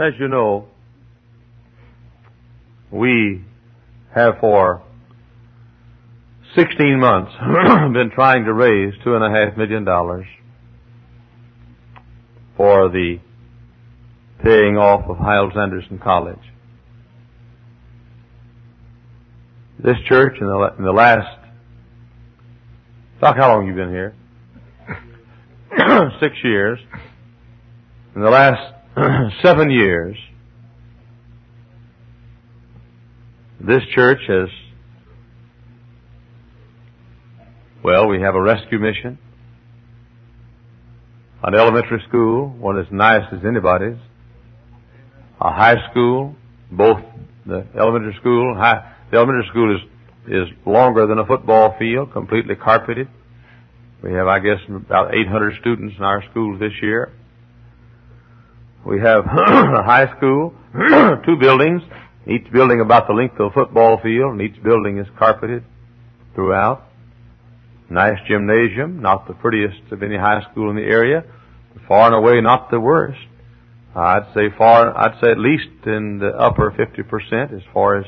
as you know, we have for 16 months been trying to raise two and a half million dollars for the paying off of Hyles Anderson College. This church in the, in the last, Doc, how long have you been here? Six years. In the last seven years, this church has, well, we have a rescue mission, an elementary school, one as nice as anybody's, a high school, both the elementary school, high, the elementary school is, is longer than a football field, completely carpeted. We have, I guess, about 800 students in our schools this year. We have a high school, two buildings, each building about the length of a football field, and each building is carpeted throughout. Nice gymnasium, not the prettiest of any high school in the area, far and away not the worst. I'd say far, I'd say at least in the upper 50% as far as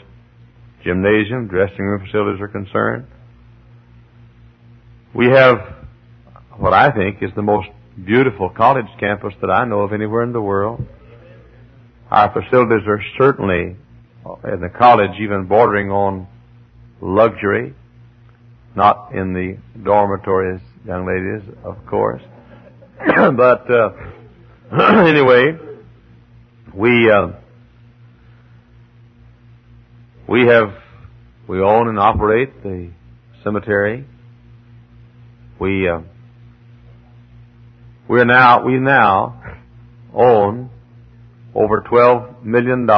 gymnasium, dressing room facilities are concerned. We have what I think is the most beautiful college campus that I know of anywhere in the world. Our facilities are certainly in the college even bordering on luxury, not in the dormitories, young ladies, of course. but uh, anyway, we uh, we have we own and operate the cemetery. We uh, we're now, we now own over $12 million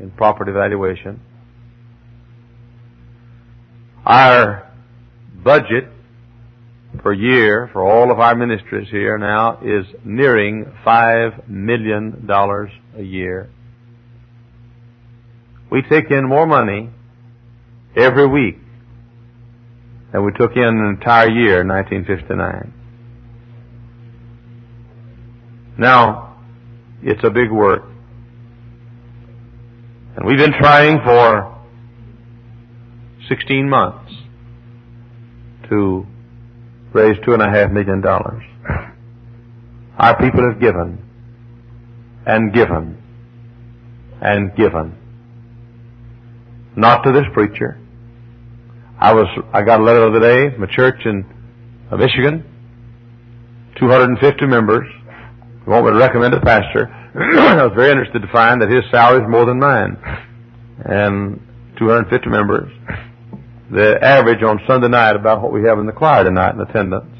in property valuation. Our budget per year for all of our ministries here now is nearing $5 million a year. We take in more money every week than we took in an entire year in 1959. Now, it's a big work. And we've been trying for 16 months to raise two and a half million dollars. Our people have given and given and given. Not to this preacher. I was, I got a letter the other day from a church in uh, Michigan, 250 members, you want me to recommend a pastor? I was very interested to find that his salary is more than mine. And 250 members. The average on Sunday night about what we have in the choir tonight in attendance.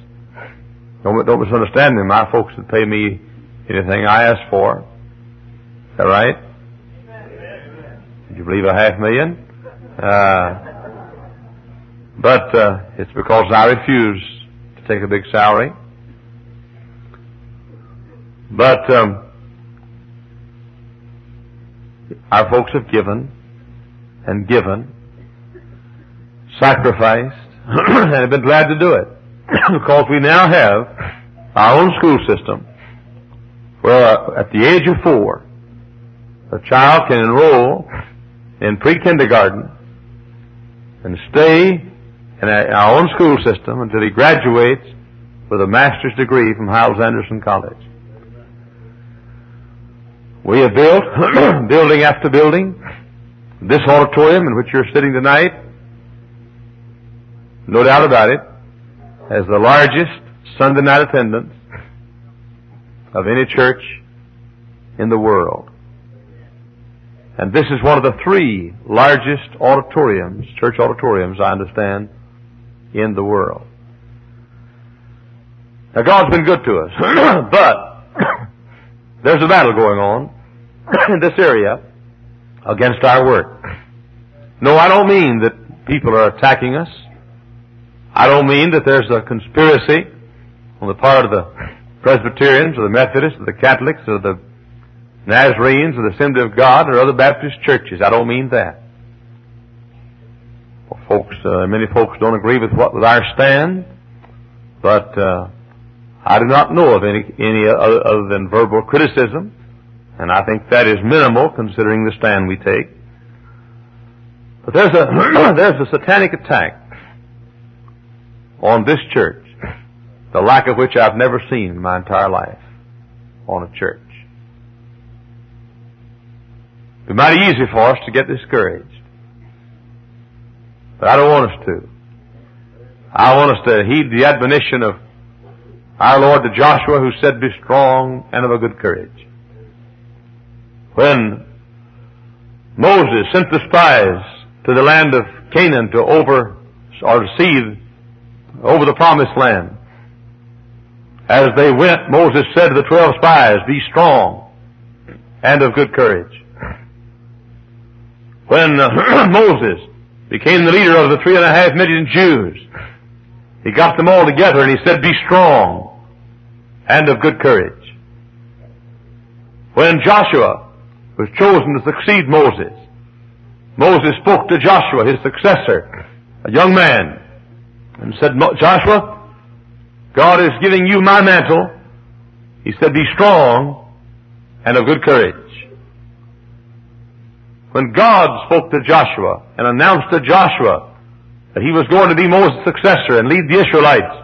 Don't, don't misunderstand me. My folks would pay me anything I ask for. Is that right? Did you believe a half million? Uh, but uh, it's because I refuse to take a big salary. But um, our folks have given and given, sacrificed, and have been glad to do it because we now have our own school system where uh, at the age of four, a child can enroll in pre-kindergarten and stay in our own school system until he graduates with a master's degree from Hyles Anderson College. We have built, building after building, this auditorium in which you're sitting tonight, no doubt about it, has the largest Sunday night attendance of any church in the world. And this is one of the three largest auditoriums, church auditoriums, I understand, in the world. Now God's been good to us, but there's a battle going on in this area against our work. No, I don't mean that people are attacking us. I don't mean that there's a conspiracy on the part of the Presbyterians or the Methodists or the Catholics or the Nazarenes or the Assembly of God or other Baptist churches. I don't mean that. Well, folks, uh, many folks don't agree with what with our stand, but uh, I do not know of any any other, than verbal criticism And I think that is minimal considering the stand we take. But there's a, there's a satanic attack on this church, the like of which I've never seen in my entire life on a church. It'd be mighty easy for us to get discouraged. But I don't want us to. I want us to heed the admonition of our Lord to Joshua who said, be strong and of a good courage. When Moses sent the spies to the land of Canaan to over, or to see over the promised land, as they went, Moses said to the twelve spies, be strong and of good courage. When uh, Moses became the leader of the three and a half million Jews, he got them all together and he said, be strong and of good courage. When Joshua was chosen to succeed Moses, Moses spoke to Joshua, his successor, a young man, and said, Joshua, God is giving you my mantle. He said, be strong and of good courage. When God spoke to Joshua and announced to Joshua that he was going to be Moses' successor and lead the Israelites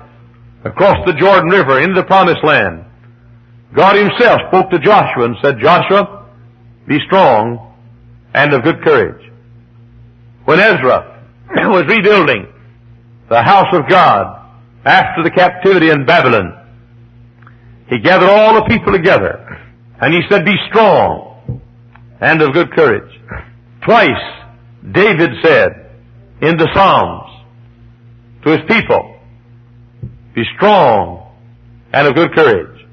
across the Jordan River into the promised land. God himself spoke to Joshua and said, Joshua, be strong and of good courage. When Ezra was rebuilding the house of God after the captivity in Babylon, he gathered all the people together and he said, be strong and of good courage. Twice David said, in the Psalms to his people. Be strong and of good courage.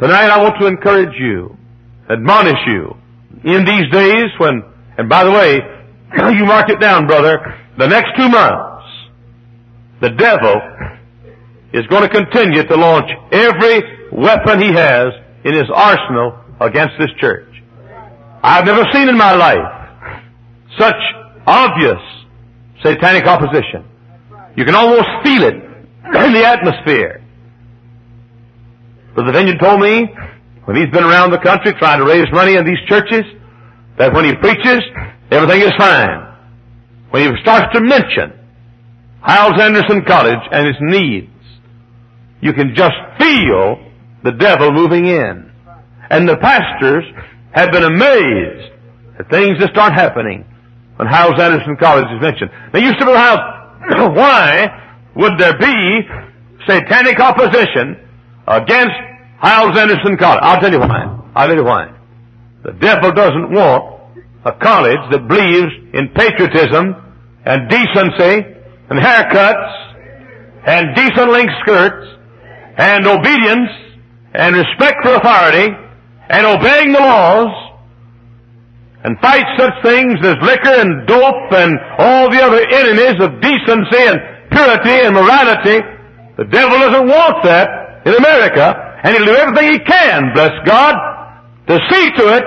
Tonight I want to encourage you, admonish you, in these days when, and by the way, you mark it down, brother, the next two months, the devil is going to continue to launch every weapon he has in his arsenal against this church. I've never seen in my life such obvious satanic opposition. You can almost feel it the atmosphere. but Brother Vineyard told me when he's been around the country trying to raise money in these churches that when he preaches, everything is fine. When he starts to mention Hyles Anderson College and its needs, you can just feel the devil moving in. And the pastors have been amazed that things just aren't happening when Hyles Anderson College is mentioned. They used to have, why would there be satanic opposition against Hyles Anderson College? I'll tell you why. I'll tell you why. The devil doesn't want a college that believes in patriotism and decency and haircuts and decent length skirts and obedience and respect for authority and obeying the laws and fight such things as liquor and dope and all the other enemies of decency and purity and morality. The devil doesn't want that in America, and he'll do everything he can, bless God, to see to it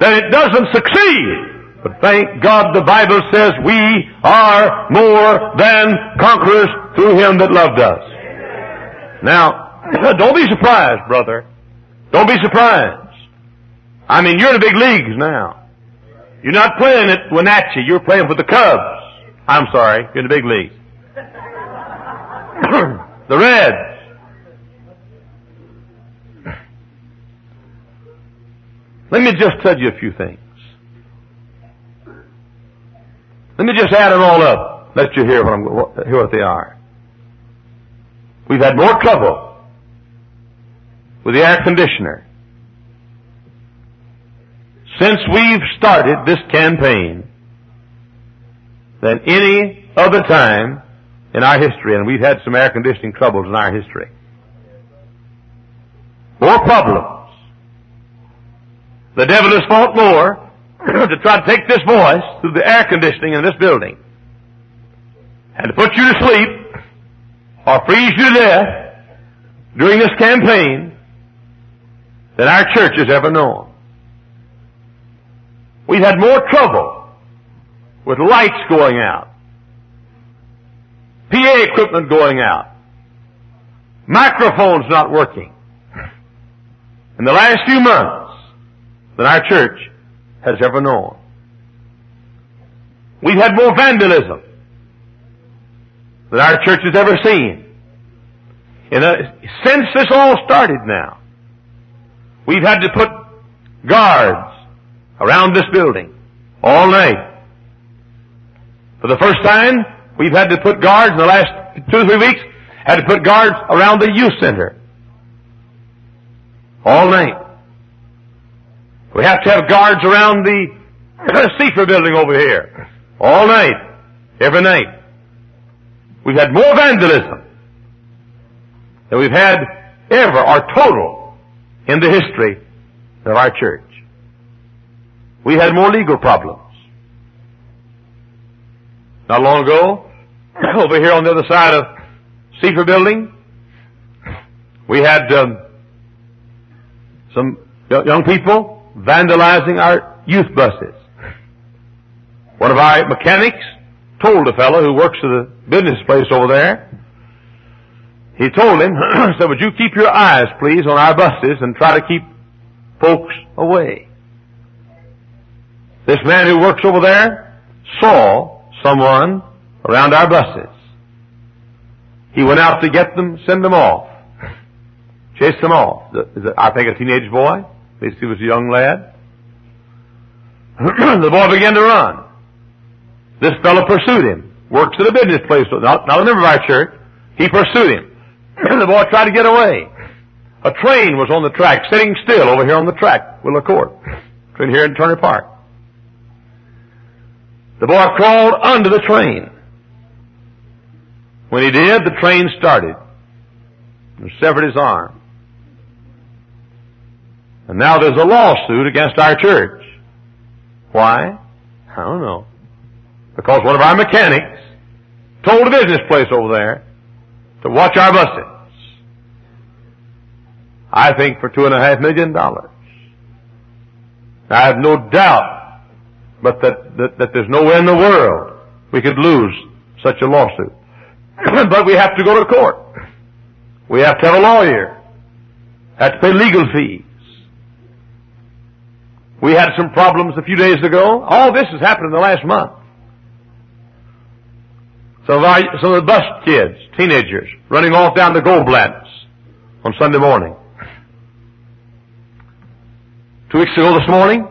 that it doesn't succeed. But thank God the Bible says we are more than conquerors through Him that loved us. Now, don't be surprised, brother. Don't be surprised. I mean, you're in the big leagues now. You're not playing at Wenatchee. You're playing for the Cubs. I'm sorry. You're in the big league. The red. Let me just tell you a few things. Let me just add them all up. Let you hear what, I'm, hear what they are. We've had more trouble with the air conditioner since we've started this campaign than any other time in our history, and we've had some air conditioning troubles in our history. More problems. The devil has fought more to try to take this voice through the air conditioning in this building and to put you to sleep or freeze you to death during this campaign than our church has ever known. We've had more trouble with lights going out, PA equipment going out, microphones not working. In the last few months, than our church has ever known. We've had more vandalism than our church has ever seen. And uh, since this all started now, we've had to put guards around this building all night. For the first time, we've had to put guards in the last two or three weeks, had to put guards around the youth center. All night. We have to have guards around the Sefer building over here. All night. Every night. We've had more vandalism than we've had ever or total in the history of our church. We had more legal problems. Not long ago, over here on the other side of Sefer building, we had um, some young people vandalizing our youth buses. One of our mechanics told a fellow who works at the business place over there, he told him, said, would you keep your eyes, please, on our buses and try to keep folks away. This man who works over there saw someone around our buses. He went out to get them, send them off. Chase them off. I think a teenage boy. At least he was a young lad. the boy began to run. This fellow pursued him. Works at a business place, not, not a member of our church. He pursued him. the boy tried to get away. A train was on the track, sitting still over here on the track, Willow Court, between here and Turner Park. The boy crawled under the train. When he did, the train started and severed his arm. And now there's a lawsuit against our church. Why? I don't know. Because one of our mechanics told a business place over there to watch our buses. I think for two and a half million dollars. I have no doubt but that, that, that there's nowhere in the world we could lose such a lawsuit. but we have to go to court. We have to have a lawyer. Have to pay legal fees. We had some problems a few days ago. All this has happened in the last month. Some of, our, some of the bus kids, teenagers, running off down to Goldblatt's on Sunday morning. Two weeks ago this morning,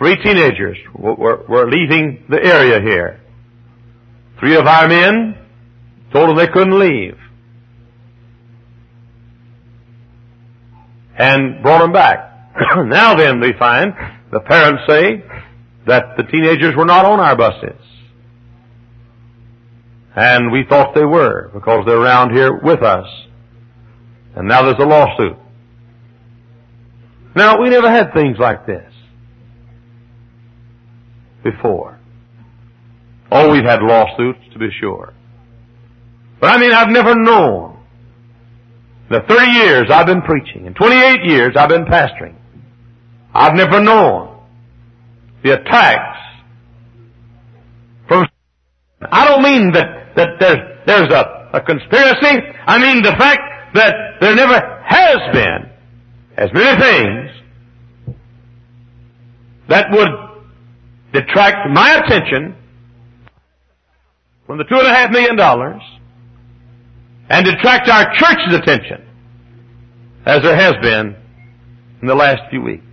three teenagers were, were leaving the area here. Three of our men told them they couldn't leave. And brought them back. now then, we find the parents say that the teenagers were not on our buses. And we thought they were because they're around here with us. And now there's a lawsuit. Now, we never had things like this before. Oh, we've had lawsuits to be sure. But I mean, I've never known. The 30 years I've been preaching and 28 years I've been pastoring. I've never known the attacks from I don't mean that, that there's, there's a, a conspiracy. I mean the fact that there never has been as many things that would detract my attention from the two and a half million dollars and detract our church's attention as there has been in the last few weeks,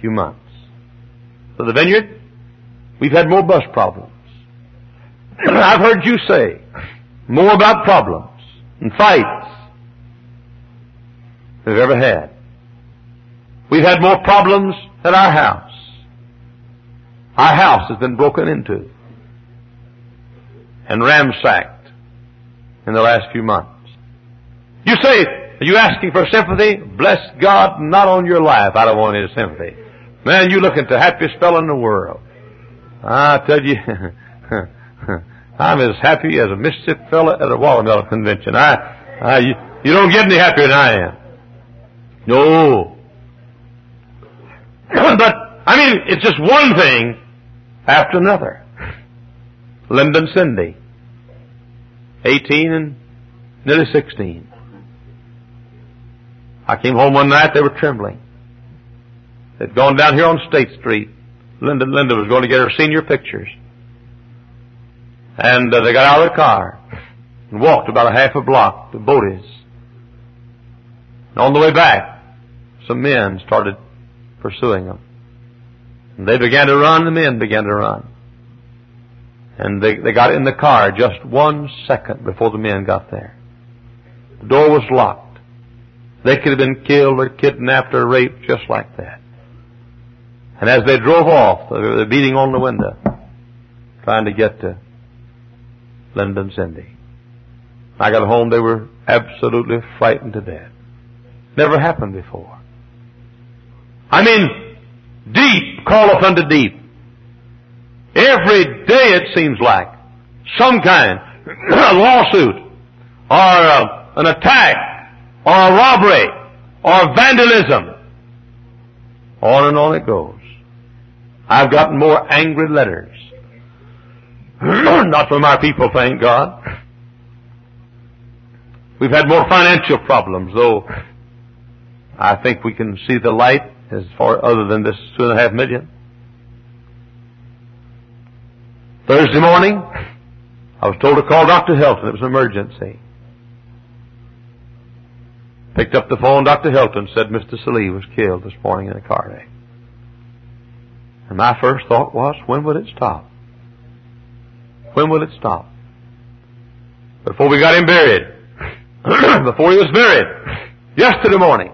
few months. For the vineyard, we've had more bus problems. I've heard you say more about problems and fights than we've ever had. We've had more problems at our house. Our house has been broken into and ransacked in the last few months. You say, are you asking for sympathy? Bless God, not on your life. I don't want any sympathy. Man, you looking at the happiest fellow in the world. I tell you, I'm as happy as a Mississippi fellow at a watermelon convention. I, I, you, you don't get any happier than I am. No. but, I mean, it's just one thing after another. Linda and Cindy, 18 and nearly 16. I came home one night, they were trembling. They'd gone down here on State Street. Linda, Linda was going to get her senior pictures. And uh, they got out of the car and walked about a half a block to Bodie's. And on the way back, some men started pursuing them. And they began to run, the men began to run. And they, they got in the car just one second before the men got there. The door was locked. They could have been killed or kidnapped or raped just like that. And as they drove off, they were beating on the window, trying to get to Linda and Cindy. I got home, they were absolutely frightened to death. Never happened before. I mean, deep calleth unto deep. Every day it seems like some kind, a lawsuit, or uh, an attack, or a robbery, or vandalism. On and on it goes. I've gotten more angry letters. Not from our people, thank God. We've had more financial problems, though I think we can see the light as far other than this two and a half million. Thursday morning, I was told to call Dr. Hilton. It was an emergency. Picked up the phone. Dr. Hilton said Mr. Salee was killed this morning in a car wreck. And my first thought was, when will it stop? When will it stop? Before we got him buried, before he was buried, yesterday morning,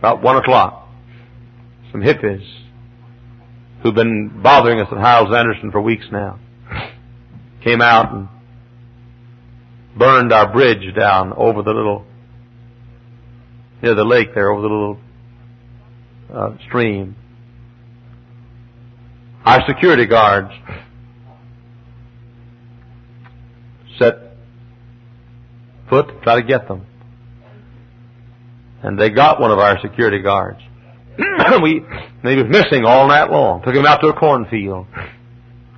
about one o'clock, some hippies who've been bothering us at Hyles Anderson for weeks now came out and burned our bridge down over the little near the lake there over the little uh, stream. Our security guards set foot to try to get them. And they got one of our security guards. we, he was missing all night long. Took him out to a cornfield.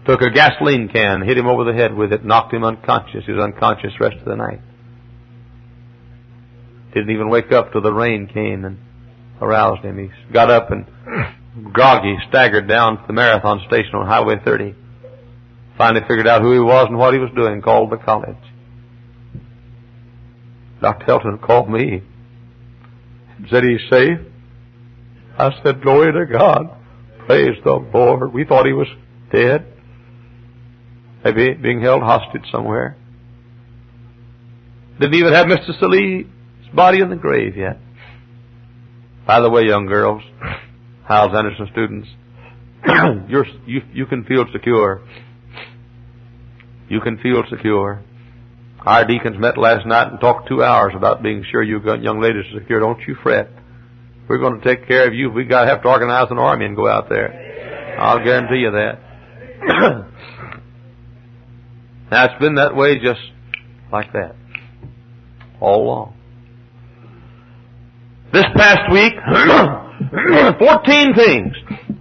Took a gasoline can, hit him over the head with it, knocked him unconscious. He was unconscious the rest of the night. Didn't even wake up till the rain came and aroused him. He got up and groggy staggered down to the marathon station on Highway 30. Finally figured out who he was and what he was doing, called the college. Dr. Hilton called me said he's safe. I said, glory to God. Praise the Lord. We thought he was dead. Maybe being held hostage somewhere. Didn't even have Mr. Salee's body in the grave yet. By the way, young girls, Hyles Anderson students, you're, you, you can feel secure. You can feel secure. Our deacons met last night and talked two hours about being sure you young ladies are secure. Don't you fret. We're going to take care of you. We got to have to organize an army and go out there. I'll guarantee you that. now it's been that way just like that all along. This past week, 14 things,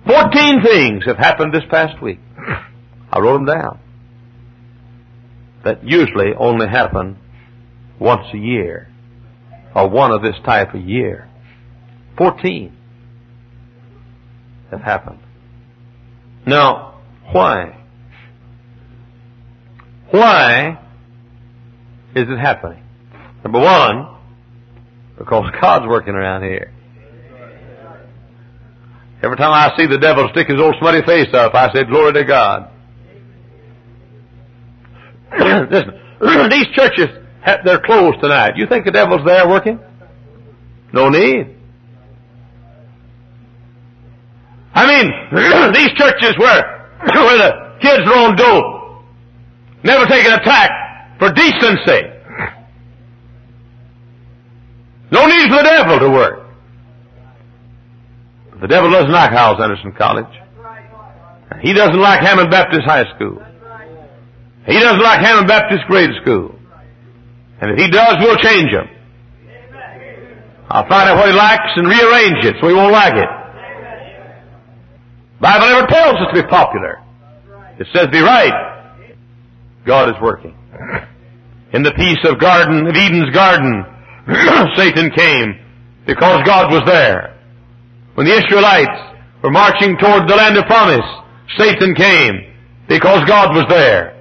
14 things have happened this past week. I wrote them down. That usually only happen once a year, or one of this type a year. 14 have happened. Now, why? Why is it happening? Number one, because God's working around here. Every time I see the devil stick his old smutty face up, I say, glory to God. Listen, these churches, they're closed tonight. You think the devil's there working? No need. I mean, these churches where, where the kids are on dope, never take an attack for decency. No need for the devil to work. The devil doesn't like Hyles Anderson College. He doesn't like Hammond Baptist High School. He doesn't like Hammond Baptist Grade School. And if he does, we'll change him. I'll find out what he likes and rearrange it so he won't like it. Bible never tells us to be popular. It says be right. God is working. In the peace of garden, of Eden's garden, Satan came because God was there. When the Israelites were marching toward the land of promise, Satan came because God was there.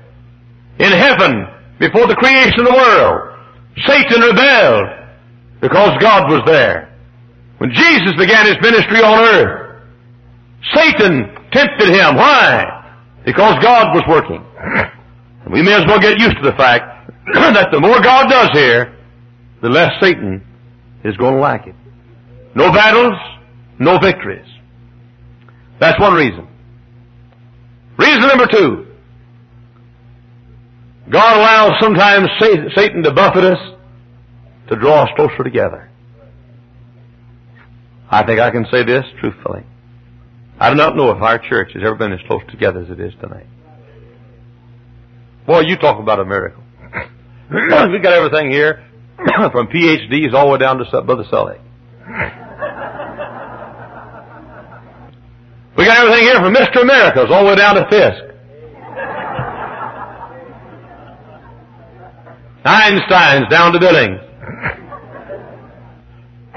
In heaven, before the creation of the world, Satan rebelled because God was there. When Jesus began his ministry on earth, Satan tempted him. Why? Because God was working. We may as well get used to the fact that the more God does here, the less Satan is going to like it. No battles, no victories. That's one reason. Reason number two. God allows sometimes Satan to buffet us to draw us closer together. I think I can say this truthfully. I do not know if our church has ever been as close together as it is tonight. Boy, you talk about a miracle. We've got everything here from PhDs all the way down to Brother Sully. We got everything here from Mr. Americas all the way down to Fisk. Einstein's down to Billings.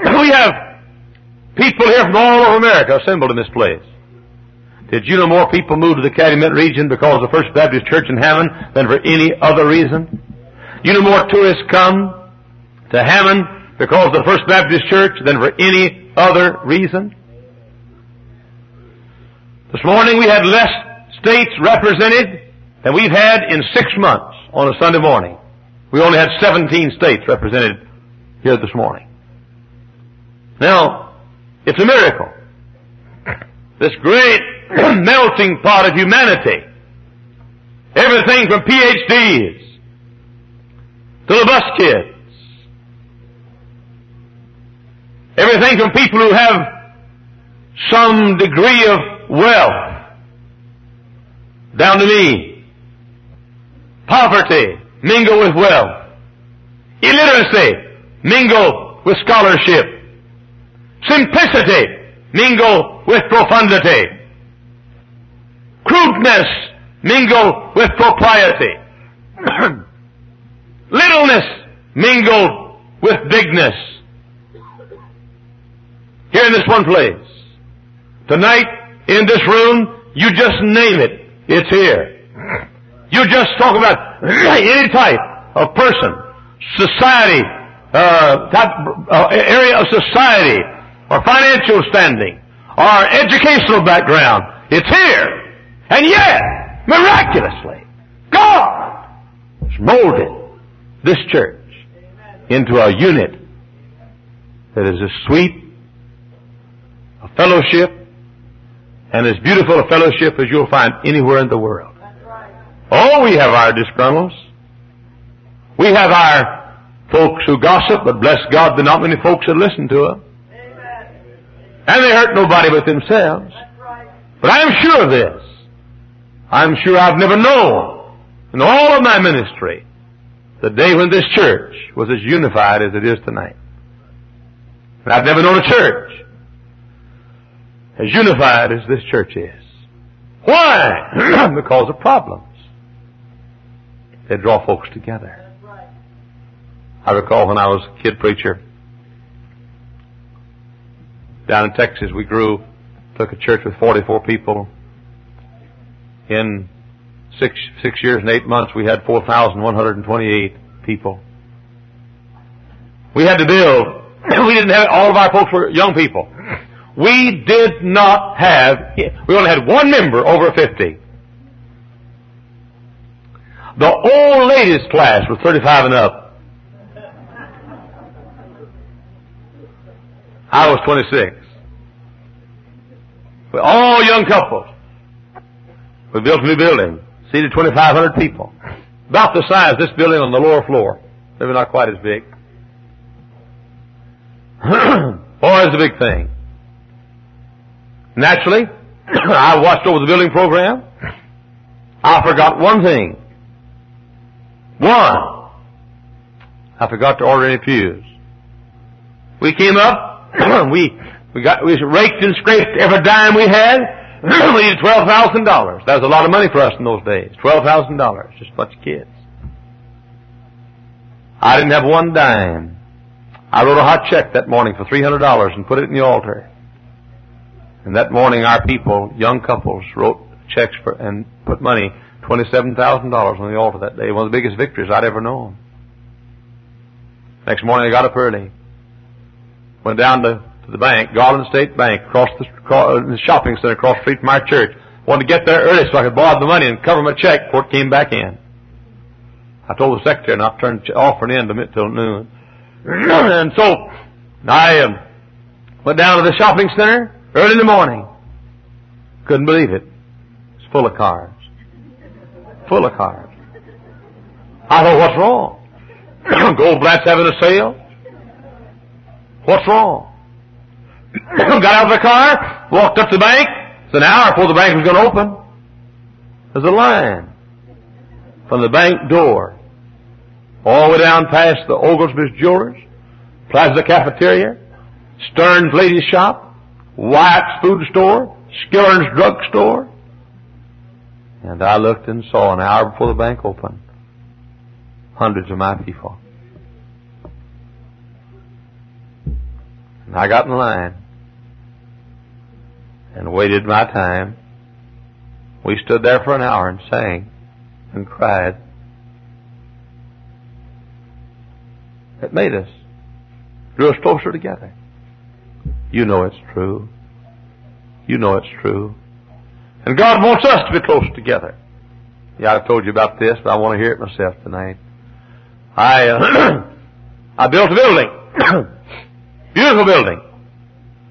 We have people here from all over America assembled in this place. Did you know more people moved to the Calumet region because of the First Baptist Church in Hammond than for any other reason? You know more tourists come to Hammond because of the First Baptist Church than for any other reason? This morning we had less states represented than we've had in six months on a Sunday morning. We only had 17 states represented here this morning. Now, it's a miracle. This great melting pot of humanity. Everything from PhDs to the bus kids. Everything from people who have some degree of wealth down to me. Poverty mingle with wealth. Illiteracy mingle with scholarship. Simplicity mingle with profundity. Crudeness mingle with propriety. Littleness mingle with bigness. Here in this one place. Tonight, in this room, you just name it. It's here. You just talk about any type of person, society, uh, type, uh, area of society, or financial standing, or educational background. It's here. And yet, miraculously, God has molded this church into a unit that is as sweet a fellowship and as beautiful a fellowship as you'll find anywhere in the world. Oh, we have our disgruntles. We have our folks who gossip, but bless God, there are not many folks that listen to them. And they hurt nobody but themselves. But I am sure of this. I'm sure I've never known in all of my ministry the day when this church was as unified as it is tonight. And I've never known a church as unified as this church is. Why? because of problems. They draw folks together. I recall when I was a kid preacher down in Texas, we grew, took a church with 44 people. In six, six years and eight months, we had 4,128 people. We had to build. we didn't have, all of our folks were young people. We did not have, we only had one member over 50. The old ladies class was 35 and up. I was 26. We're all young couples. We built a new building, seated 2,500 people. About the size of this building on the lower floor. Maybe not quite as big. Boy, it's a big thing. Naturally, I watched over the building program. I forgot one thing. One. I forgot to order any pews. We came up, we, we got, we raked and scraped every dime we had. we needed twelve thousand dollars. That was a lot of money for us in those days. Twelve thousand dollars, just a bunch of kids. I didn't have one dime. I wrote a hot check that morning for three hundred dollars and put it in the altar. And that morning our people, young couples, wrote checks for, and put money, $27,000 on the altar that day. One of the biggest victories I'd ever known. Next morning I got up early. Went down to, to the bank, Garland State Bank, across the, across, the shopping center across the street from our church. Wanted to get there early so I could borrow the money and cover my check before it came back in. I told the secretary not to turn the offering in till noon. and so I um, went down to the shopping center early in the morning. Couldn't believe it. It's full of cars. Full of cars. I thought, what's wrong? Goldblatt's having a sale. What's wrong? Got out of the car, walked up to the bank. It's an hour before the bank was going to open. There's a line from the bank door all the way down past the Oglesby's Jewelers, Plaza Cafeteria, Stern's Ladies Shop, Wyatt's Food Store, Skiller's Drug Store. And I looked and saw an hour before the bank opened hundreds of my people. And I got in line and waited my time. We stood there for an hour and sang and cried. It made us, drew us closer together. You know it's true. You know it's true. And God wants us to be close together. Yeah, I've told you about this, but I want to hear it myself tonight. I, uh, I built a building. Beautiful building.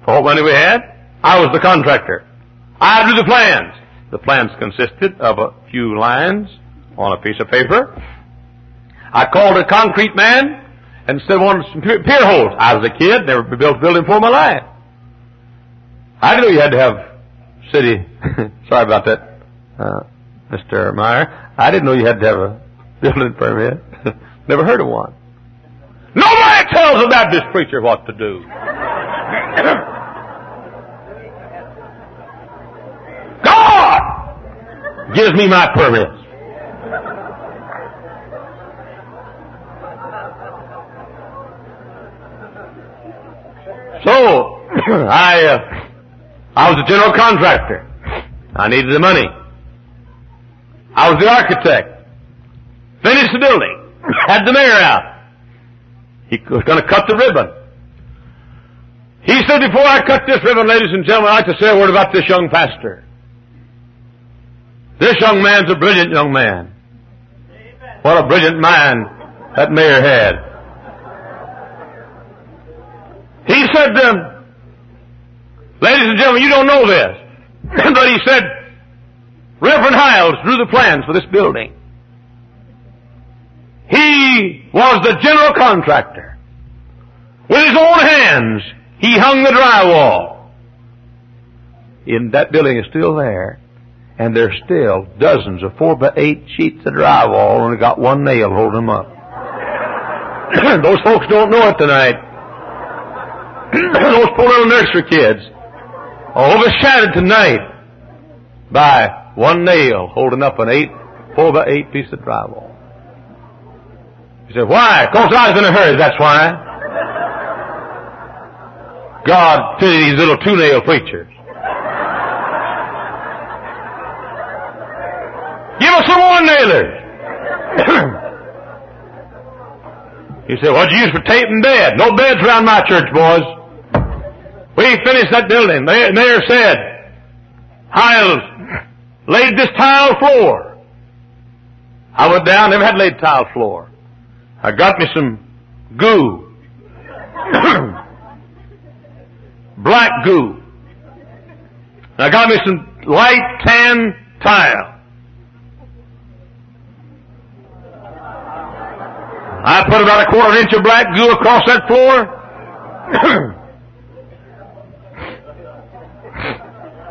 For what money we had, I was the contractor. I drew the plans. The plans consisted of a few lines on a piece of paper. I called a concrete man and said wanted some pier holes. I was a kid, never built a building for my life. I knew you had to have city, sorry about that, uh, Mr. Meyer. I didn't know you had to have a building permit. never heard of one. Nobody tells a Baptist preacher what to do. God gives me my permits. So, I, uh, I was a general contractor. I needed the money. I was the architect. Finished the building. Had the mayor out. He was going to cut the ribbon. He said, before I cut this ribbon, ladies and gentlemen, I'd like to say a word about this young pastor. This young man's a brilliant young man. What a brilliant mind that mayor had. He said, um, ladies and gentlemen, you don't know this, but he said, Reverend Hyles drew the plans for this building. He was the general contractor. With his own hands, he hung the drywall. And that building is still there. And there's still dozens of four by eight sheets of drywall, only got one nail holding them up. Those folks don't know it tonight. Those poor little nursery kids overshadowed tonight by one nail holding up an eight, four by eight piece of drywall. You say, why? Cause I was in a hurry, that's why. God pity these little two-nail preachers. Give us some one nailers. he said, what'd you use for taping bed? No beds around my church, boys. We finished that building. The mayor said, Hyles laid this tile floor. I went down, never had laid tile floor. I got me some goo. Black goo. I got me some light tan tile. I put about a quarter inch of black goo across that floor.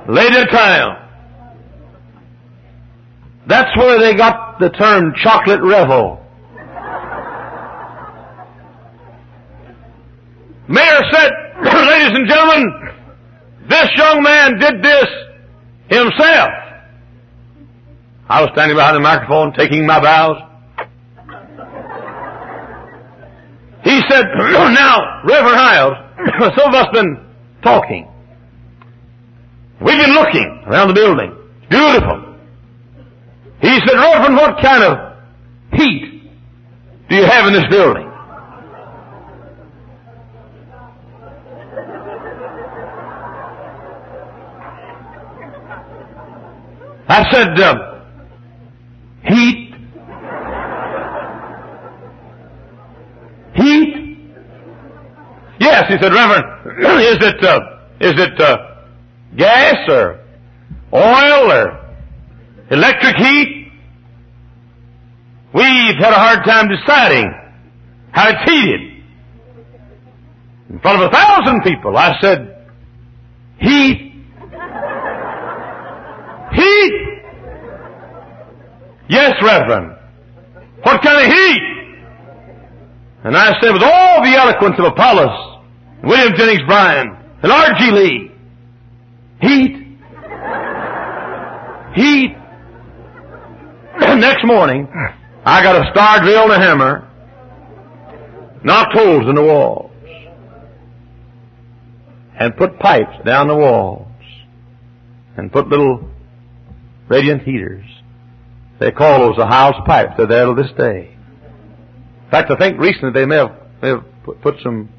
Later tile. That's where they got the term chocolate revel. Mayor said, ladies and gentlemen, this young man did this himself. I was standing behind the microphone taking my bows. He said, now, Reverend Hyles, some of us been talking. We've been looking around the building. Beautiful. He said, Reverend, what kind of heat do you have in this building? I said, uh, heat. Heat? Yes, he said, Reverend, is it, uh, is it, uh, gas or oil or electric heat? We've had a hard time deciding how to it's heated. In front of a thousand people, I said, heat Heat? Yes, Reverend. What kind of heat? And I said, with all the eloquence of Apollos, William Jennings Bryan, and R.G. Lee, heat. Heat. Next morning, I got a star drill and a hammer, knocked holes in the walls, and put pipes down the walls, and put little radiant heaters. They call those the house pipes. They're there to this day. In fact, I think recently they may have, may have put some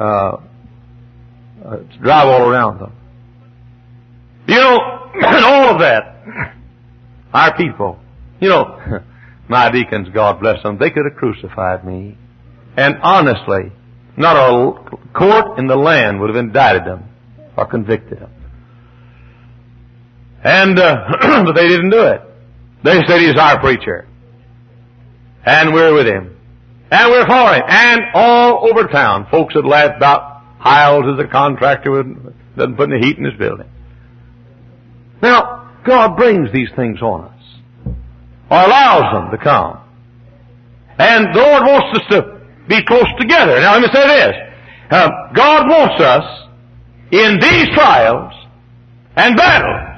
uh, uh, drywall around them. And all of that, our people, you know, my deacons, God bless them, they could have crucified me. And honestly, not a court in the land would have indicted them or convicted them. And, uh, but they didn't do it. They said he's our preacher. And we're with him. And we're for him. And all over town, folks had laughed about Hyles as a contractor with, doesn't put any heat in his building. Now, God brings these things on us. Or allows them to come. And the Lord wants us to be close together. Now let me say this. Uh, God wants us in these trials and battles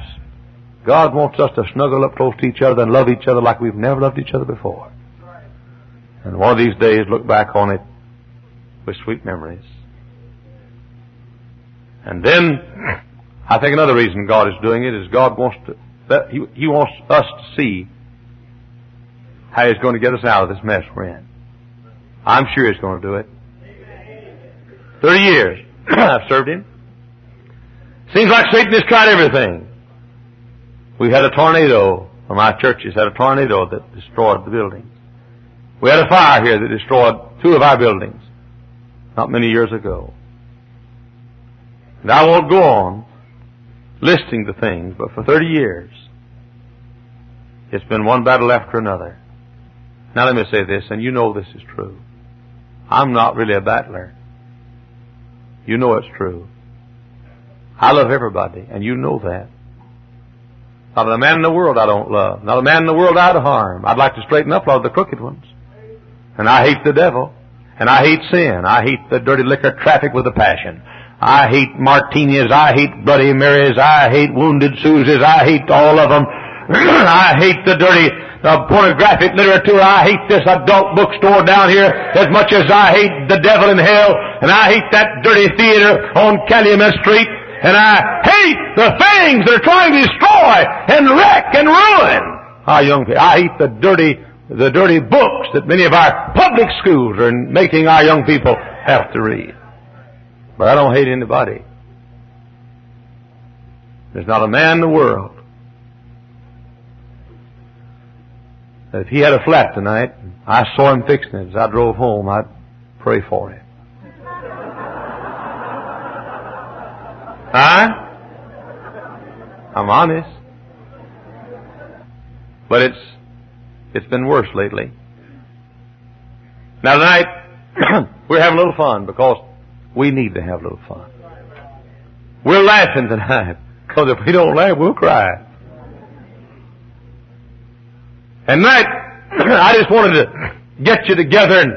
God wants us to snuggle up close to each other and love each other like we've never loved each other before. And one of these days look back on it with sweet memories. And then, I think another reason God is doing it is God wants to, that he, he wants us to see how He's going to get us out of this mess we're in. I'm sure He's going to do it. Thirty years I've served Him. Seems like Satan has tried everything. We had a tornado, or my churches had a tornado that destroyed the building. We had a fire here that destroyed two of our buildings not many years ago. And I won't go on listing the things, but for 30 years, it's been one battle after another. Now let me say this, and you know this is true. I'm not really a battler. You know it's true. I love everybody, and you know that. Not a man in the world I don't love. Not a man in the world I'd harm. I'd like to straighten up a lot of the crooked ones. And I hate the devil. And I hate sin. I hate the dirty liquor traffic with a passion. I hate martinis. I hate Bloody Marys. I hate wounded Susies. I hate all of them. I hate the dirty uh, pornographic literature. I hate this adult bookstore down here as much as I hate the devil in hell. And I hate that dirty theater on Calumet Street. And I hate the things that are trying to destroy and wreck and ruin our young people. I hate the dirty, the dirty books that many of our public schools are making our young people have to read. But I don't hate anybody. There's not a man in the world that if he had a flat tonight, I saw him fixing it as I drove home, I'd pray for him. Huh? I'm honest. But it's, it's been worse lately. Now tonight, we're having a little fun because we need to have a little fun. We're laughing tonight because if we don't laugh, we'll cry. And tonight, I just wanted to get you together and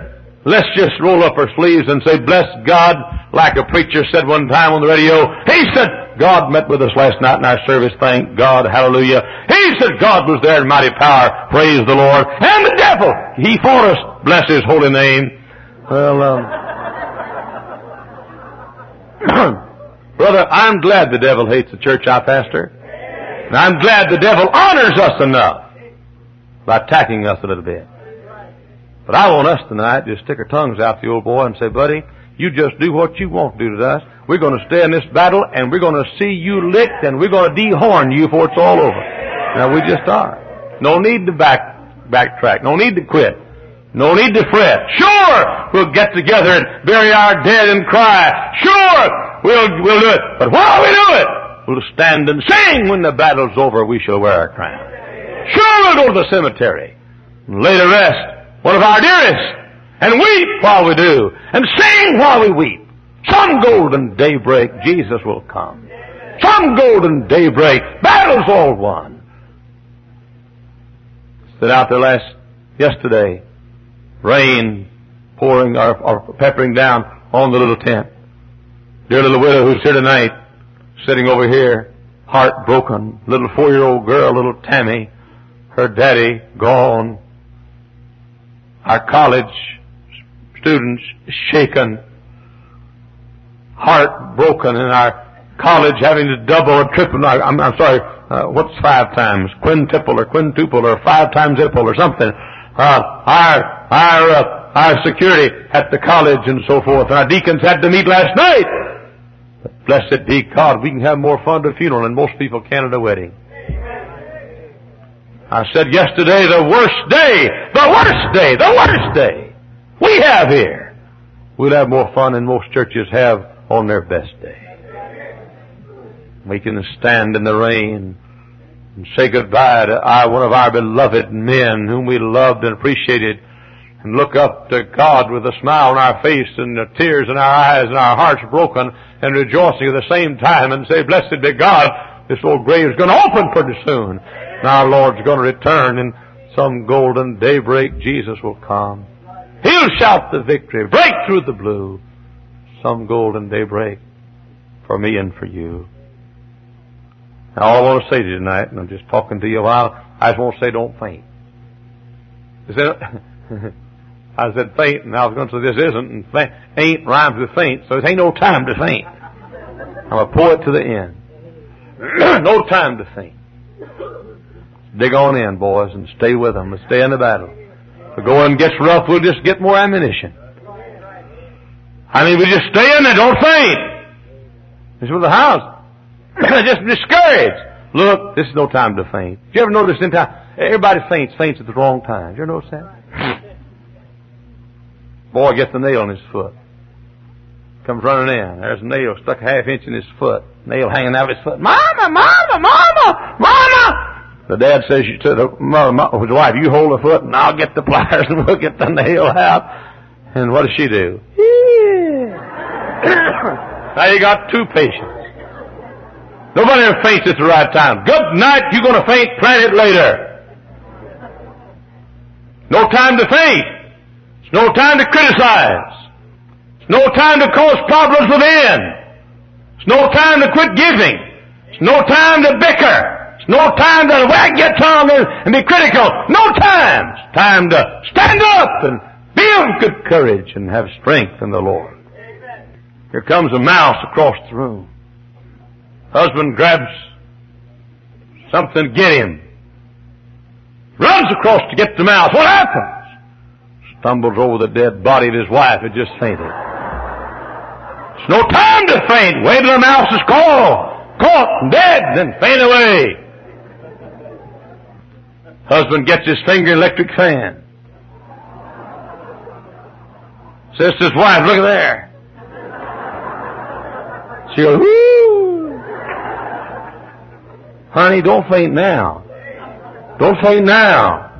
let's just roll up our sleeves and say, bless God like a preacher said one time on the radio, he said, God met with us last night in our service. Thank God. Hallelujah. He said God was there in mighty power. Praise the Lord. And the devil, he fought us. Bless his holy name. Well, um, Brother I'm glad the devil hates the church I pastor. And I'm glad the devil honors us enough by attacking us a little bit. But I want us tonight to stick our tongues out the old boy and say, buddy, you just do what you want to do to us. We're going to stay in this battle and we're going to see you licked and we're going to dehorn you before it's all over. Now we just are. No need to back, backtrack. No need to quit. No need to fret. Sure, we'll get together and bury our dead and cry. Sure, we'll, we'll do it. But while we do it, we'll stand and sing when the battle's over, we shall wear our crown. Sure, we'll go to the cemetery and lay to rest one of our dearest, and weep while we do, and sing while we weep. Some golden daybreak, Jesus will come. Some golden daybreak, battle's all won. Stood out there last, yesterday, rain pouring or, or peppering down on the little tent. Dear little widow who's here tonight, sitting over here, heartbroken, little four-year-old girl, little Tammy, her daddy gone, our college students shaken, heartbroken, and our college having to double or triple. I'm, I'm sorry, uh, what's five times? Quintuple or quintuple or five times triple or something. Uh, our our uh, our security at the college and so forth. And our deacons had to meet last night. But blessed be God, we can have more fun at a funeral than most people can at a wedding. I said yesterday, the worst day, the worst day, the worst day we have here. We'll have more fun than most churches have on their best day. We can stand in the rain and say goodbye to our, one of our beloved men whom we loved and appreciated and look up to God with a smile on our face and the tears in our eyes and our hearts broken and rejoicing at the same time and say, blessed be God, this old grave is going to open pretty soon. And our Lord's going to return and some golden daybreak Jesus will come. He'll shout the victory, break through the blue. Some golden daybreak for me and for you. Now all I want to say to you tonight, and I'm just talking to you a while, I just want to say don't faint. I said, I said faint, and I was going to say this isn't, and faint, ain't rhymes with faint, so it ain't no time to faint. I'm going to pour it to the end. no time to faint. Dig on in, boys, and stay with them and stay in the battle. If the going gets rough, we'll just get more ammunition. I mean, we just stay in there, don't faint. This is the house. Just discouraged. Look, this is no time to faint. Do you ever notice in time? Everybody faints, faints at the wrong time. Do you ever notice that? Boy gets a nail in his foot. Comes running in. There's a nail stuck a half inch in his foot. Nail hanging out of his foot. Mama, mama, mama, mama! The dad says to the mother, his wife, you hold the foot and I'll get the pliers and we'll get the nail out. And what does she do? Yeah. now you got two patients. Nobody ever faints at the right time. Good night, you're gonna faint, plan it later. No time to faint. It's no time to criticize. It's no time to cause problems within. It's no time to quit giving. It's no time to bicker. No time to wag your tongue and, and be critical. No time. It's time to stand up and be of good courage and have strength in the Lord. Here comes a mouse across the room. Husband grabs something to get him. Runs across to get the mouse. What happens? Stumbles over the dead body of his wife who just fainted. It's no time to faint. Wait till the mouse is caught, caught, dead, then faint away. Husband gets his finger electric fan. His wife, look at there. She goes, whoo! Honey, don't faint now. Don't faint now.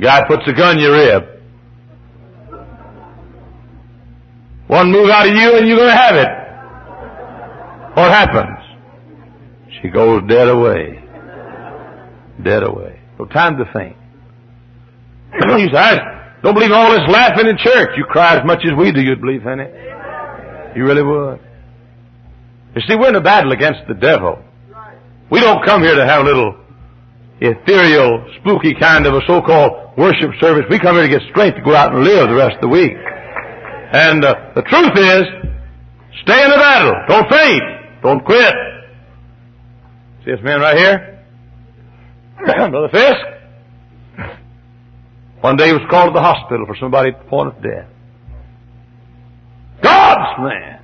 Guy puts a gun in your rib. One move out of you and you're gonna have it. What happens? She goes dead away dead away. No time to faint. you say, I don't believe all this laughing in church. You cry as much as we do, you'd believe in it. You really would. You see, we're in a battle against the devil. We don't come here to have a little ethereal, spooky kind of a so-called worship service. We come here to get strength to go out and live the rest of the week. And uh, the truth is, Stay in the battle. Don't faint. Don't quit. See this man right here? Brother Fisk? One day he was called to the hospital for somebody at the point of death. God's man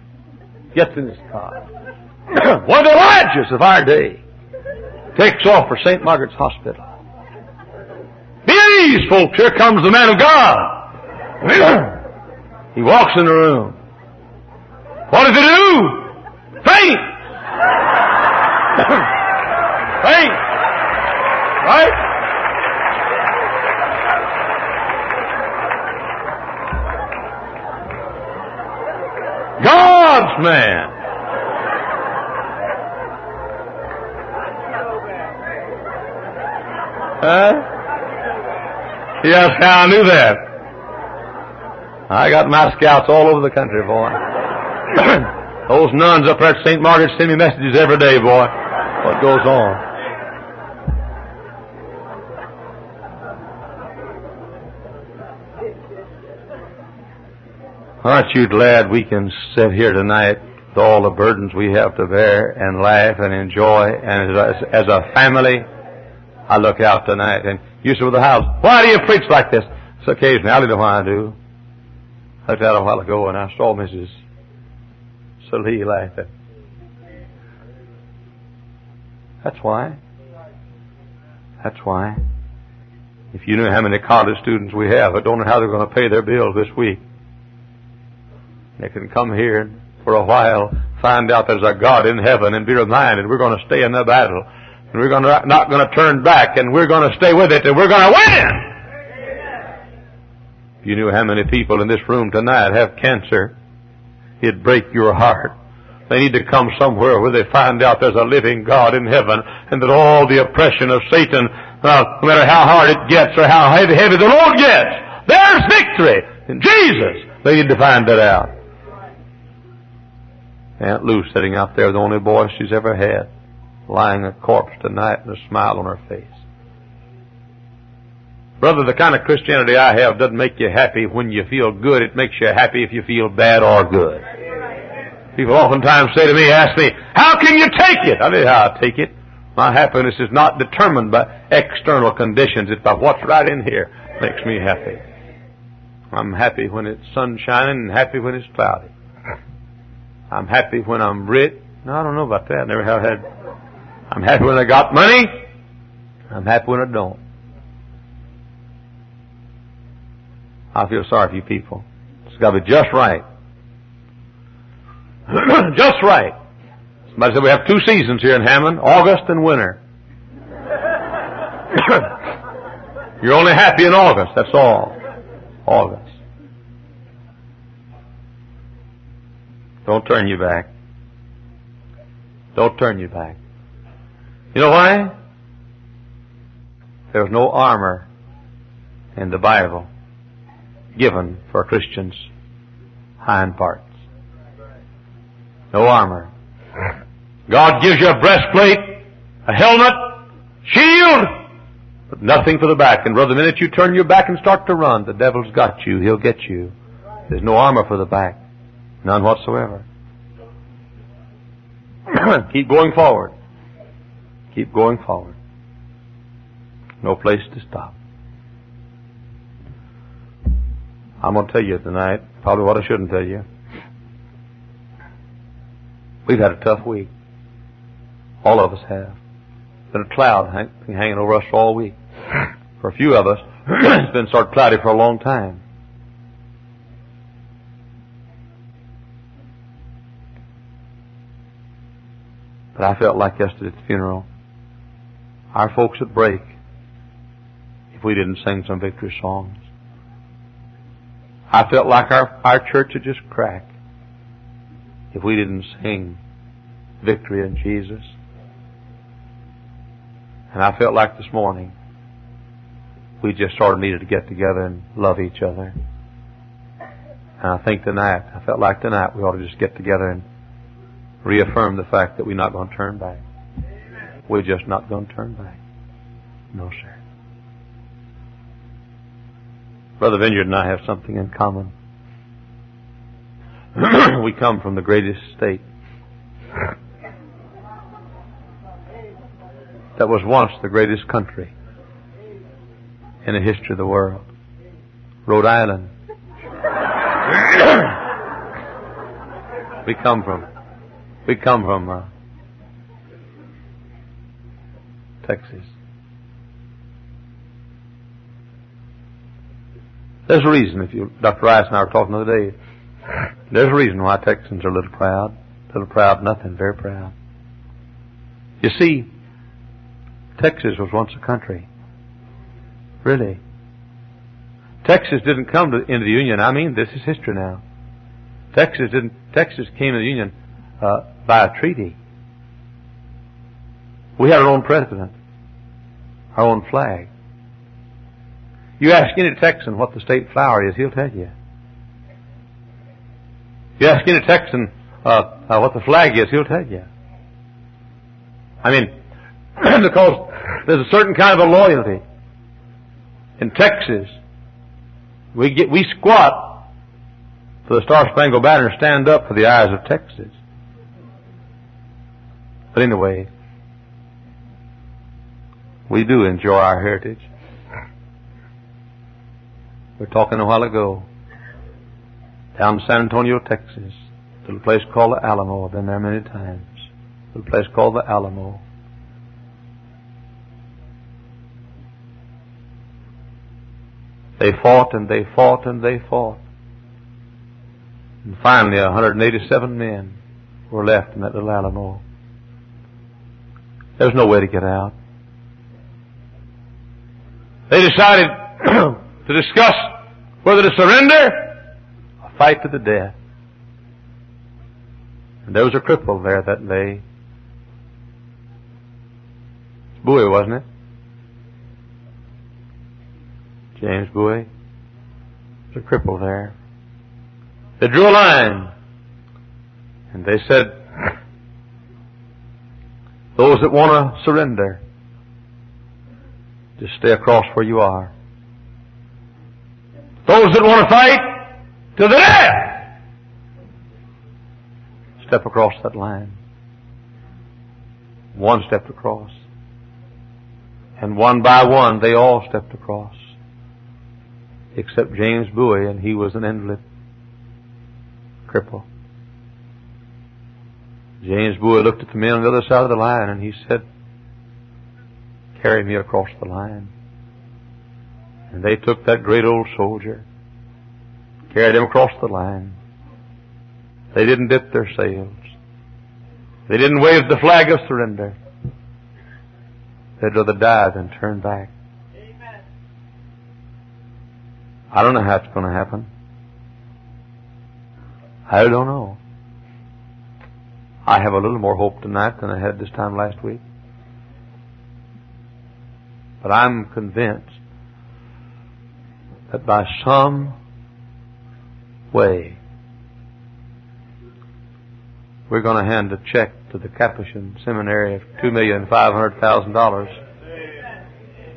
gets in his car. One of the Elijahs of our day takes off for St. Margaret's Hospital. These folks, here comes the man of God. He walks in the room. What does he do? Faint! Faint! Right? God's man. Huh? Yes, I knew that. I got my scouts all over the country, boy. Those nuns up there at St. Margaret's send me messages every day, boy. What goes on? Aren't you glad we can sit here tonight with all the burdens we have to bear and laugh and enjoy and as a, as a family? I look out tonight and said with the house, why do you preach like this? It's occasionally, I don't know why I do. I looked out a while ago and I saw Mrs. Salee laughing. That's why. That's why. If you knew how many college students we have I don't know how they're going to pay their bills this week. They can come here for a while find out there's a God in heaven and be reminded we're going to stay in the battle and we're to, not going to turn back and we're going to stay with it and we're going to win. If you knew how many people in this room tonight have cancer, it'd break your heart. They need to come somewhere where they find out there's a living God in heaven and that all the oppression of Satan, uh, no matter how hard it gets or how heavy, heavy the Lord gets, there's victory in Jesus. They need to find that out. Aunt Lou sitting out there, the only boy she's ever had, lying a corpse tonight and a smile on her face. Brother, the kind of Christianity I have doesn't make you happy when you feel good. It makes you happy if you feel bad or good. People oftentimes say to me, ask me, how can you take it? I know how I take it. My happiness is not determined by external conditions. It's by what's right in here makes me happy. I'm happy when it's shining and happy when it's cloudy. I'm happy when I'm rich. No, I don't know about that. Never have had. I'm happy when I got money. I'm happy when I don't. I feel sorry for you people. It's got to be just right. just right. Somebody said we have two seasons here in Hammond, August and winter. You're only happy in August, that's all. August. Don't turn you back. Don't turn you back. You know why? There's no armor in the Bible given for Christians' hind parts. No armor. God gives you a breastplate, a helmet, shield, but nothing for the back. And brother, the minute you turn your back and start to run, the devil's got you. He'll get you. There's no armor for the back. None whatsoever. Keep going forward. Keep going forward. No place to stop. I'm going to tell you tonight probably what I shouldn't tell you. We've had a tough week. All of us have. Been a cloud hang, hanging over us all week. For a few of us, it's been sort of cloudy for a long time. But I felt like yesterday at the funeral, our folks would break if we didn't sing some victory songs. I felt like our, our church would just crack if we didn't sing victory in Jesus. And I felt like this morning we just sort of needed to get together and love each other. And I think tonight, I felt like tonight we ought to just get together and reaffirm the fact that we're not going to turn back. We're just not going to turn back. No, sir. Brother Vineyard and I have something in common. we come from the greatest state that was once the greatest country in the history of the world. Rhode Island. we come from, we come from uh, Texas. There's a reason, if you, Dr. Rice and I were talking the other day, there's a reason why Texans are a little proud. A little proud, nothing, very proud. You see, Texas was once a country. Really. Texas didn't come to, into the Union. I mean, this is history now. Texas didn't, Texas came to the Union, uh, by a treaty. We had our own president, our own flag. You ask any Texan what the state flower is, he'll tell you. You ask any Texan uh, uh, what the flag is, he'll tell you. I mean, because there's a certain kind of a loyalty. In Texas, we get we squat for the Star Spangled Banner, stand up for the eyes of Texas. But anyway, we do enjoy our heritage. We were talking a while ago down in San Antonio, Texas, to a place called the Alamo. I've been there many times. A little place called the Alamo. They fought and they fought and they fought. And finally, 187 men were left in that little Alamo. There was no way to get out. They decided to discuss whether to surrender or fight to the death. And there was a cripple there that day. Bowie, wasn't it? James Bowie. There's a cripple there. They drew a line. And they said, those that want to surrender, just stay across where you are. Those that want to fight to the death, step across that line. One stepped across. And one by one, they all stepped across. Except James Bowie, and he was an invalid cripple. James Bowie looked at the men on the other side of the line and he said, carry me across the line. And they took that great old soldier, carried him across the line. They didn't dip their sails. They didn't wave the flag of surrender. They'd rather die than turn back. Amen. I don't know how it's going to happen. I don't know. I have a little more hope tonight than I had this time last week. But I'm convinced that by some way we're going to hand a check to the Capuchin Seminary of two million five hundred thousand dollars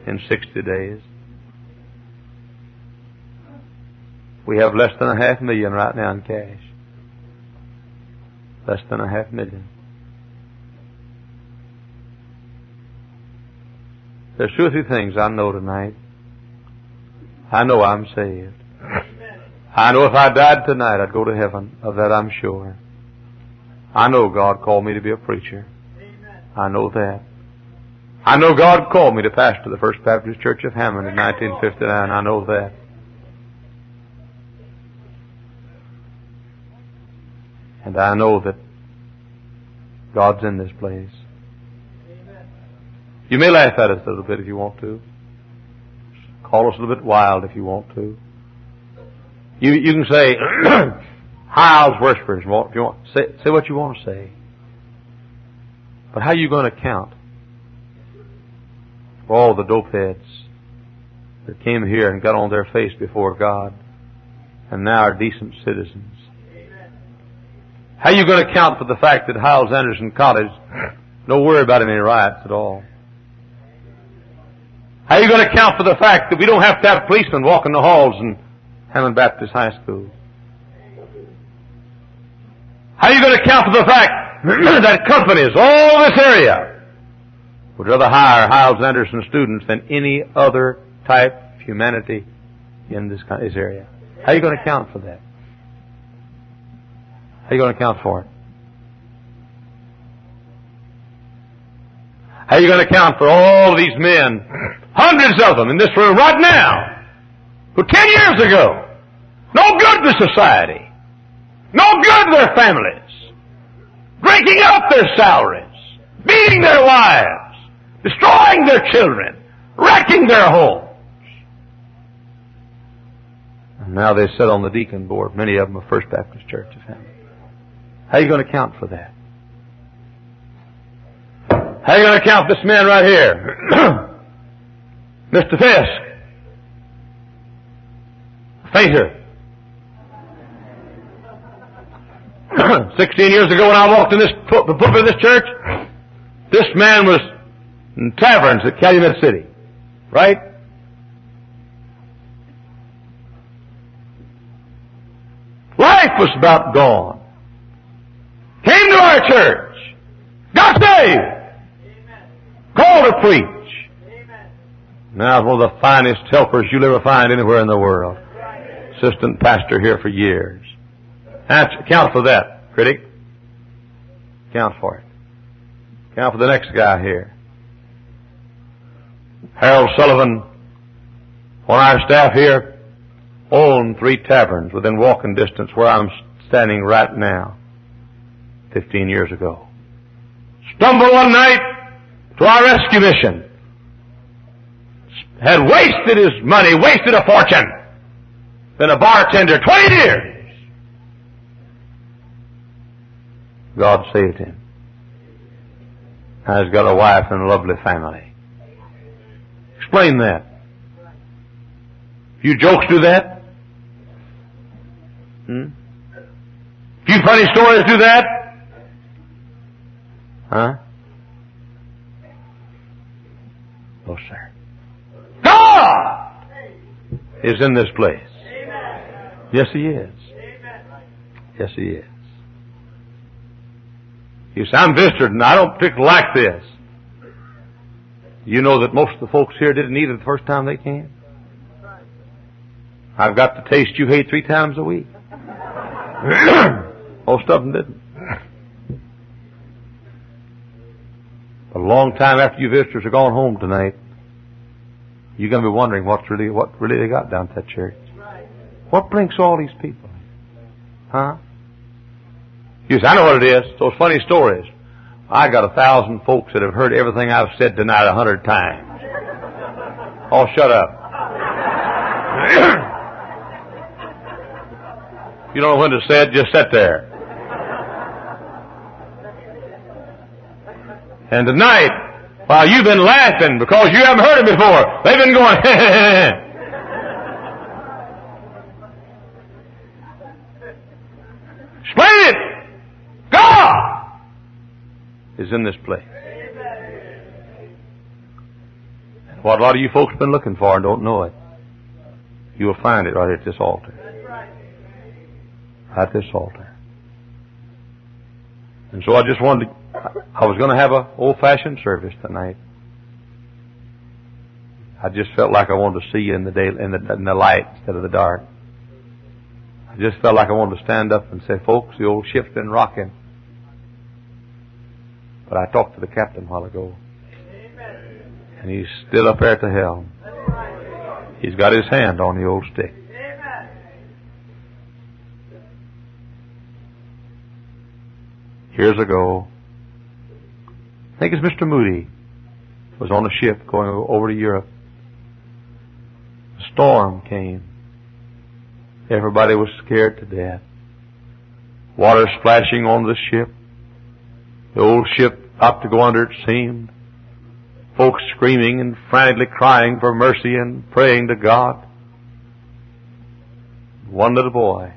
in sixty days. We have less than a half million right now in cash. Less than a half million. There's two or three things I know tonight. I know I'm saved. I know if I died tonight, I'd go to heaven. Of that I'm sure. I know God called me to be a preacher. I know that. I know God called me to pastor the First Baptist Church of Hammond in 1959. I know that. And I know that God's in this place. You may laugh at us a little bit if you want to. Call us a little bit wild if you want to. You, you can say, Hyles Whispers, if you want. Say, say what you want to say. But how are you going to count for all the dopeheads that came here and got on their face before God and now are decent citizens? How are you going to count for the fact that Hyles Anderson College, don't worry about any riots at all? How are you going to account for the fact that we don't have to have policemen walking the halls in Hammond Baptist High School? How are you going to account for the fact that companies all this area would rather hire Hyles Anderson students than any other type of humanity in this area? How are you going to account for that? How are you going to account for it? How are you going to account for all these men, hundreds of them in this room right now, who ten years ago, no good to society, no good to their families, breaking up their salaries, beating their wives, destroying their children, wrecking their homes. And now they sit on the deacon board, many of them of First Baptist Church of Family. How are you going to account for that? How are you going to count this man right here? Mr. Fisk. Fainter. Sixteen years ago when I walked in this the pulpit of this church, this man was in taverns at Calumet City. Right? Life was about gone. Came to our church. Got saved. Called to preach. Now one of the finest helpers you'll ever find anywhere in the world. Assistant pastor here for years. That's, Count for that, critic. Count for it. Count for the next guy here. Harold Sullivan, on our staff here, owned three taverns within walking distance where I'm standing right now, 15 years ago. Stumbled one night to our rescue mission. Had wasted his money, wasted a fortune. Been a bartender 20 years. God saved him. Now he's got a wife and a lovely family. Explain that. You jokes do that? Hmm? Few funny stories do that? Huh? No, sir. God is in this place. Yes, He is. Yes, He is. You say, I'm visited and I don't particularly like this. You know that most of the folks here didn't eat it the first time they came? I've got the taste you hate three times a week. most of them didn't. A long time after you visitors are gone home tonight, you're going to be wondering what's really what really they got down at that church. What brings all these people? Huh? You say, I know what it is. Those funny stories. I got a thousand folks that have heard everything I've said tonight a hundred times. Oh, shut up. you don't know when to say it, just sit there. And tonight, while you've been laughing because you haven't heard it before, they've been going, Explain it! God is in this place. And what a lot of you folks have been looking for and don't know it, you will find it right at this altar. At this altar. And so I just wanted to I was going to have an old-fashioned service tonight. I just felt like I wanted to see you in the day, in the, in the light instead of the dark. I just felt like I wanted to stand up and say, folks, the old ship's been rocking. But I talked to the captain a while ago. And he's still up there at the helm. He's got his hand on the old stick. Years ago, I think it's Mr. Moody was on a ship going over to Europe. A storm came. Everybody was scared to death. Water splashing on the ship. The old ship about to go under, it seemed. Folks screaming and frantically crying for mercy and praying to God. One little boy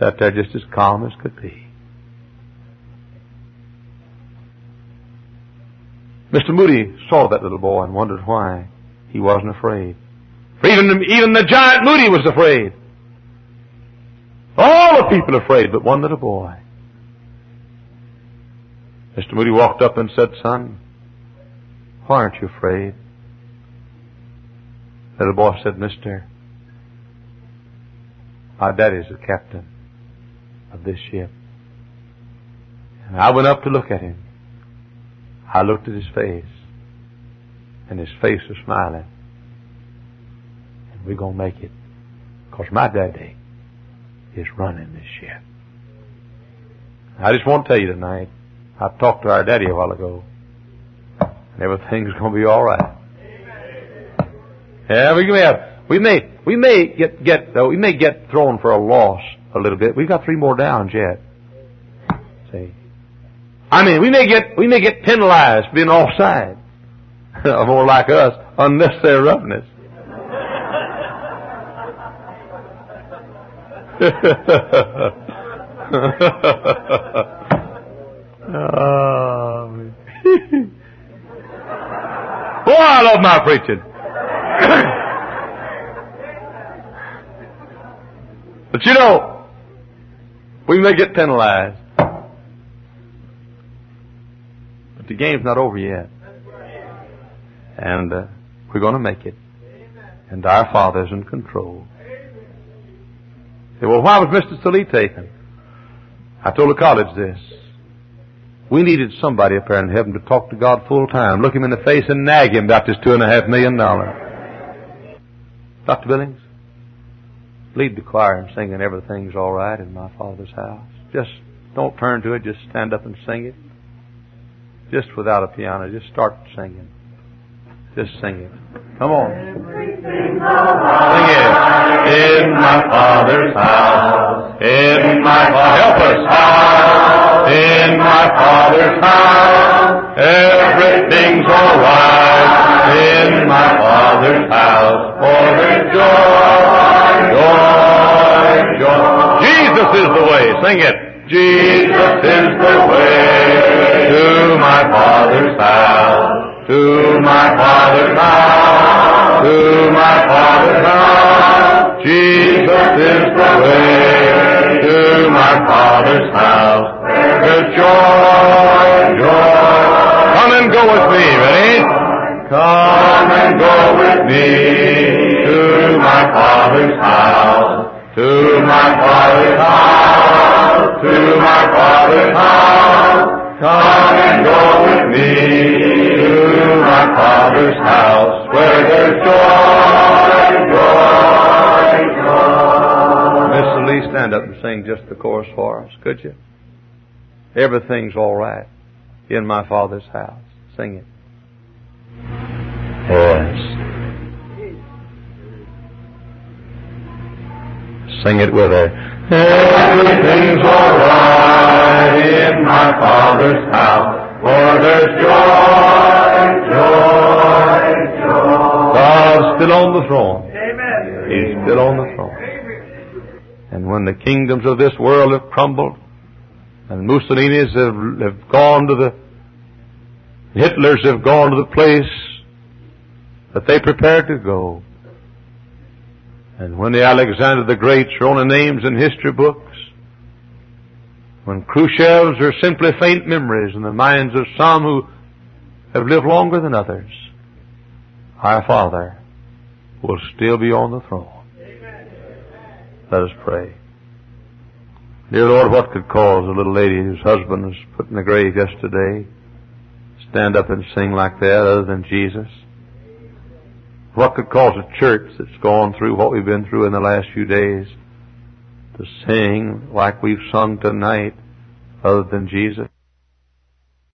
sat there just as calm as could be. Mr. Moody saw that little boy and wondered why he wasn't afraid. For even, even the giant Moody was afraid. All the people afraid but one little boy. Mr. Moody walked up and said, Son, why aren't you afraid? The little boy said, Mister, my daddy's the captain of this ship. And I went up to look at him. I looked at his face, and his face was smiling. And we're going to make it. Because my daddy is running this ship. I just want to tell you tonight, I talked to our daddy a while ago, and everything's going to be all right. Yeah, we may we may, we may get, get, we may get thrown for a loss a little bit. We've got three more downs yet. See. I mean, we may get, we may get penalized for being offside. More like us, unnecessary roughness. oh, Boy, I love my preaching. but you know, we may get penalized. But the game's not over yet. And uh, we're going to make it. And our Father's in control. Say, well, why was Mr. Salee taken? I told the college this. We needed somebody up there in heaven to talk to God full time, look him in the face and nag him about this two and a half million dollars. Dr. Billings, lead the choir and sing and Everything's Alright in My Father's House. Just don't turn to it, just stand up and sing it. Just without a piano, just start singing. Just sing it. Come on. Sing it. In my Father's house. In my Father's. House. In my Father's house. Everything's alright. In my Father's house. For there's joy, joy, joy. Jesus is the way. Sing it. Jesus is the way Father's house to my Father's house, to my Father's house. Jesus is the way to my Father's house. There's joy, joy. Come and go with me, ready? Come and go with me to my Father's house, to my Father's house, to my Father's house. Come and go with me to my Father's house where there's joy, joy, joy. Miss Lee, stand up and sing just the chorus for us, could you? Everything's all right in my Father's house. Sing it. Yes. Sing it with her. Everything's all right in my Father's house, for there's joy, joy, joy. God's still on the throne. Amen. He's still on the throne. And when the kingdoms of this world have crumbled, and Mussolini's have, have gone to the, Hitlers have gone to the place that they prepared to go, and when the Alexander the Greats are only names in history books, when Khrushchevs are simply faint memories in the minds of some who have lived longer than others, our Father will still be on the throne. Let us pray. Dear Lord, what could cause a little lady whose husband was put in the grave yesterday stand up and sing like that other than Jesus? What could cause a church that's gone through what we've been through in the last few days to sing like we've sung tonight other than Jesus?